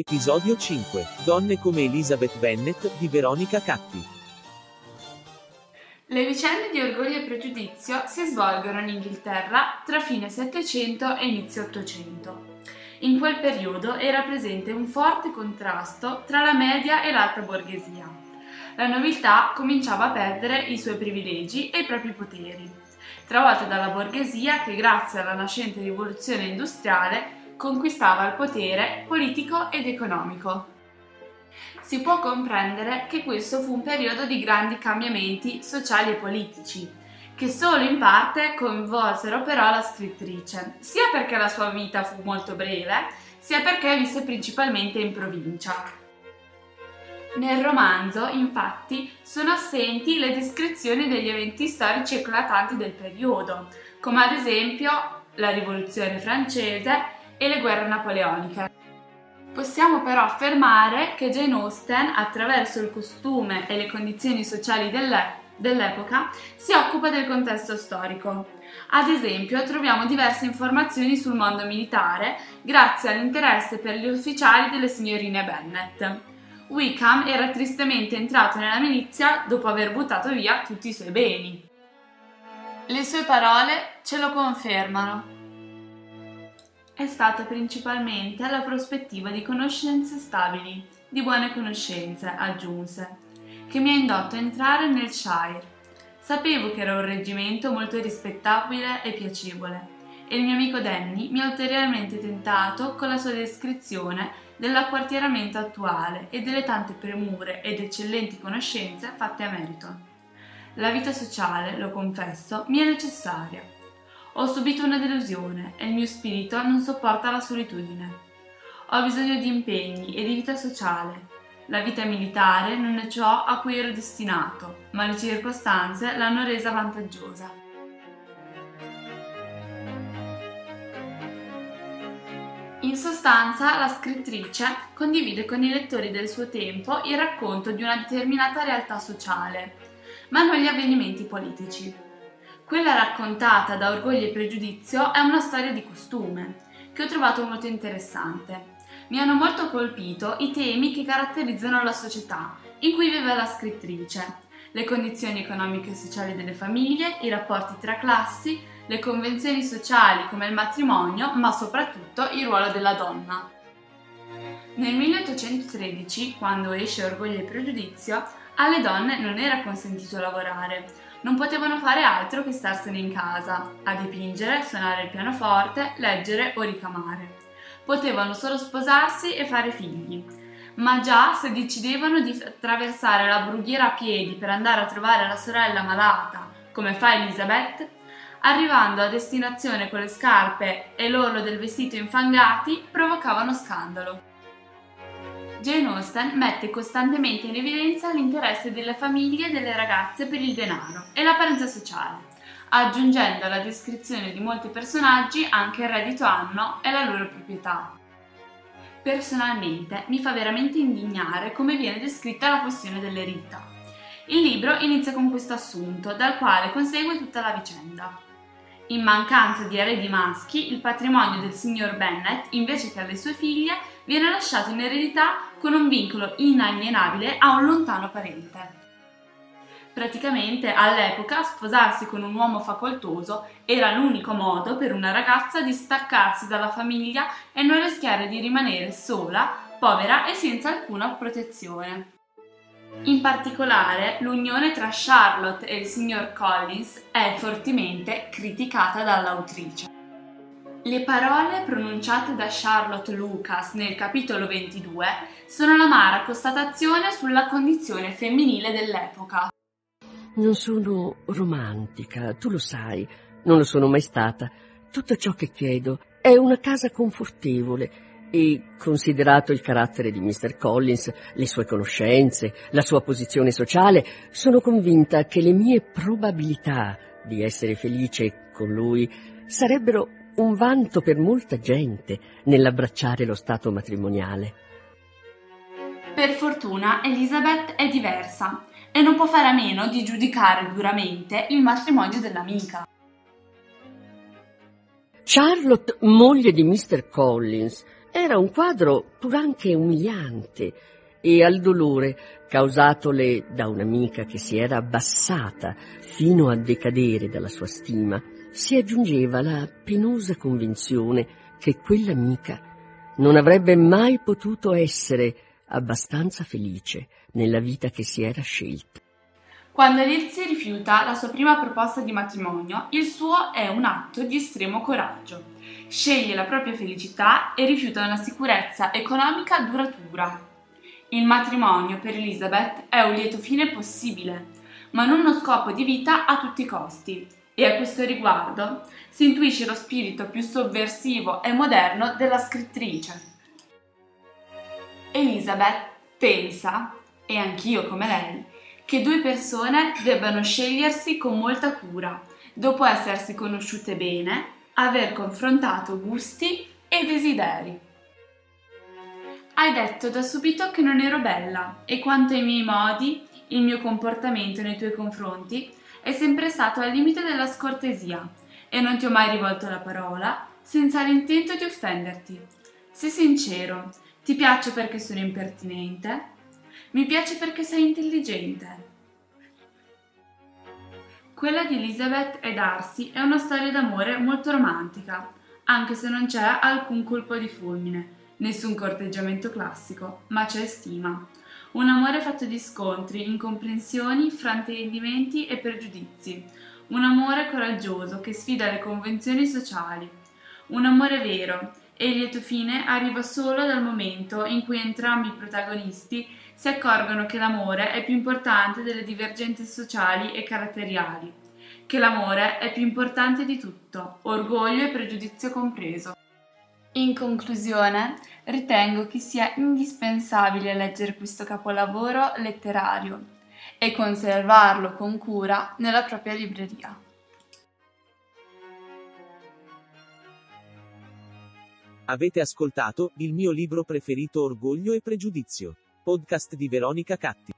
Episodio 5. Donne come Elizabeth Bennet di Veronica Catti. Le vicende di orgoglio e pregiudizio si svolgono in Inghilterra tra fine Settecento e inizio Ottocento. In quel periodo era presente un forte contrasto tra la media e l'alta borghesia. La nobiltà cominciava a perdere i suoi privilegi e i propri poteri, travolta dalla borghesia che grazie alla nascente rivoluzione industriale conquistava il potere politico ed economico. Si può comprendere che questo fu un periodo di grandi cambiamenti sociali e politici, che solo in parte coinvolsero però la scrittrice, sia perché la sua vita fu molto breve, sia perché visse principalmente in provincia. Nel romanzo, infatti, sono assenti le descrizioni degli eventi storici eclatanti del periodo, come ad esempio la Rivoluzione francese e le guerre napoleoniche. Possiamo però affermare che Jane Austen, attraverso il costume e le condizioni sociali dell'epoca, si occupa del contesto storico. Ad esempio, troviamo diverse informazioni sul mondo militare grazie all'interesse per gli ufficiali delle signorine Bennet. Wickham era tristemente entrato nella milizia dopo aver buttato via tutti i suoi beni. Le sue parole ce lo confermano è stata principalmente la prospettiva di conoscenze stabili, di buone conoscenze, aggiunse, che mi ha indotto a entrare nel Shire. Sapevo che era un reggimento molto rispettabile e piacevole, e il mio amico Danny mi ha ulteriormente tentato con la sua descrizione dell'acquartieramento attuale e delle tante premure ed eccellenti conoscenze fatte a merito. La vita sociale, lo confesso, mi è necessaria ho subito una delusione e il mio spirito non sopporta la solitudine. Ho bisogno di impegni e di vita sociale. La vita militare non è ciò a cui ero destinato, ma le circostanze l'hanno resa vantaggiosa. In sostanza, la scrittrice condivide con i lettori del suo tempo il racconto di una determinata realtà sociale, ma non gli avvenimenti politici. Quella raccontata da Orgoglio e Pregiudizio è una storia di costume, che ho trovato molto interessante. Mi hanno molto colpito i temi che caratterizzano la società in cui vive la scrittrice, le condizioni economiche e sociali delle famiglie, i rapporti tra classi, le convenzioni sociali come il matrimonio, ma soprattutto il ruolo della donna. Nel 1813, quando esce Orgoglio e Pregiudizio, alle donne non era consentito lavorare, non potevano fare altro che starsene in casa, a dipingere, suonare il pianoforte, leggere o ricamare. Potevano solo sposarsi e fare figli. Ma già se decidevano di attraversare la brughiera a piedi per andare a trovare la sorella malata, come fa Elisabeth, arrivando a destinazione con le scarpe e l'orlo del vestito infangati, provocavano scandalo. Jane Austen mette costantemente in evidenza l'interesse delle famiglie e delle ragazze per il denaro e l'apparenza sociale, aggiungendo alla descrizione di molti personaggi anche il reddito anno e la loro proprietà. Personalmente mi fa veramente indignare come viene descritta la questione dell'eredità. Il libro inizia con questo assunto, dal quale consegue tutta la vicenda. In mancanza di eredi maschi, il patrimonio del signor Bennet, invece che alle sue figlie, viene lasciato in eredità con un vincolo inalienabile a un lontano parente. Praticamente all'epoca sposarsi con un uomo facoltoso era l'unico modo per una ragazza di staccarsi dalla famiglia e non rischiare di rimanere sola, povera e senza alcuna protezione. In particolare, l'unione tra Charlotte e il signor Collins è fortemente criticata dall'autrice. Le parole pronunciate da Charlotte Lucas nel capitolo 22 sono l'amara constatazione sulla condizione femminile dell'epoca. Non sono romantica, tu lo sai, non lo sono mai stata. Tutto ciò che chiedo è una casa confortevole e, considerato il carattere di Mr. Collins, le sue conoscenze, la sua posizione sociale, sono convinta che le mie probabilità di essere felice con lui sarebbero un vanto per molta gente nell'abbracciare lo stato matrimoniale. Per fortuna Elizabeth è diversa e non può fare a meno di giudicare duramente il matrimonio dell'amica. Charlotte, moglie di Mr. Collins, Era un quadro pur anche umiliante e al dolore causatole da un'amica che si era abbassata fino a decadere dalla sua stima, si aggiungeva la penosa convinzione che quell'amica non avrebbe mai potuto essere abbastanza felice nella vita che si era scelta. Quando Lizzie rifiuta la sua prima proposta di matrimonio, il suo è un atto di estremo coraggio. Sceglie la propria felicità e rifiuta una sicurezza economica duratura. Il matrimonio per Elizabeth è un lieto fine possibile, ma non uno scopo di vita a tutti i costi. E a questo riguardo si intuisce lo spirito più sovversivo e moderno della scrittrice. Elizabeth pensa, e anch'io come lei, che due persone debbano scegliersi con molta cura, dopo essersi conosciute bene, aver confrontato gusti e desideri. Hai detto da subito che non ero bella e quanto ai miei modi, il mio comportamento nei tuoi confronti è sempre stato al limite della scortesia e non ti ho mai rivolto la parola senza l'intento di offenderti. Sei sincero, ti piaccio perché sono impertinente? Mi piace perché sei intelligente. Quella di Elizabeth e Darcy è una storia d'amore molto romantica, anche se non c'è alcun colpo di fulmine, nessun corteggiamento classico, ma c'è stima. Un amore fatto di scontri, incomprensioni, fraintendimenti e pregiudizi. Un amore coraggioso che sfida le convenzioni sociali. Un amore vero, e il lieto fine arriva solo dal momento in cui entrambi i protagonisti si accorgono che l'amore è più importante delle divergenze sociali e caratteriali, che l'amore è più importante di tutto, orgoglio e pregiudizio compreso. In conclusione, ritengo che sia indispensabile leggere questo capolavoro letterario e conservarlo con cura nella propria libreria. Avete ascoltato il mio libro preferito Orgoglio e Pregiudizio podcast di Veronica Catti.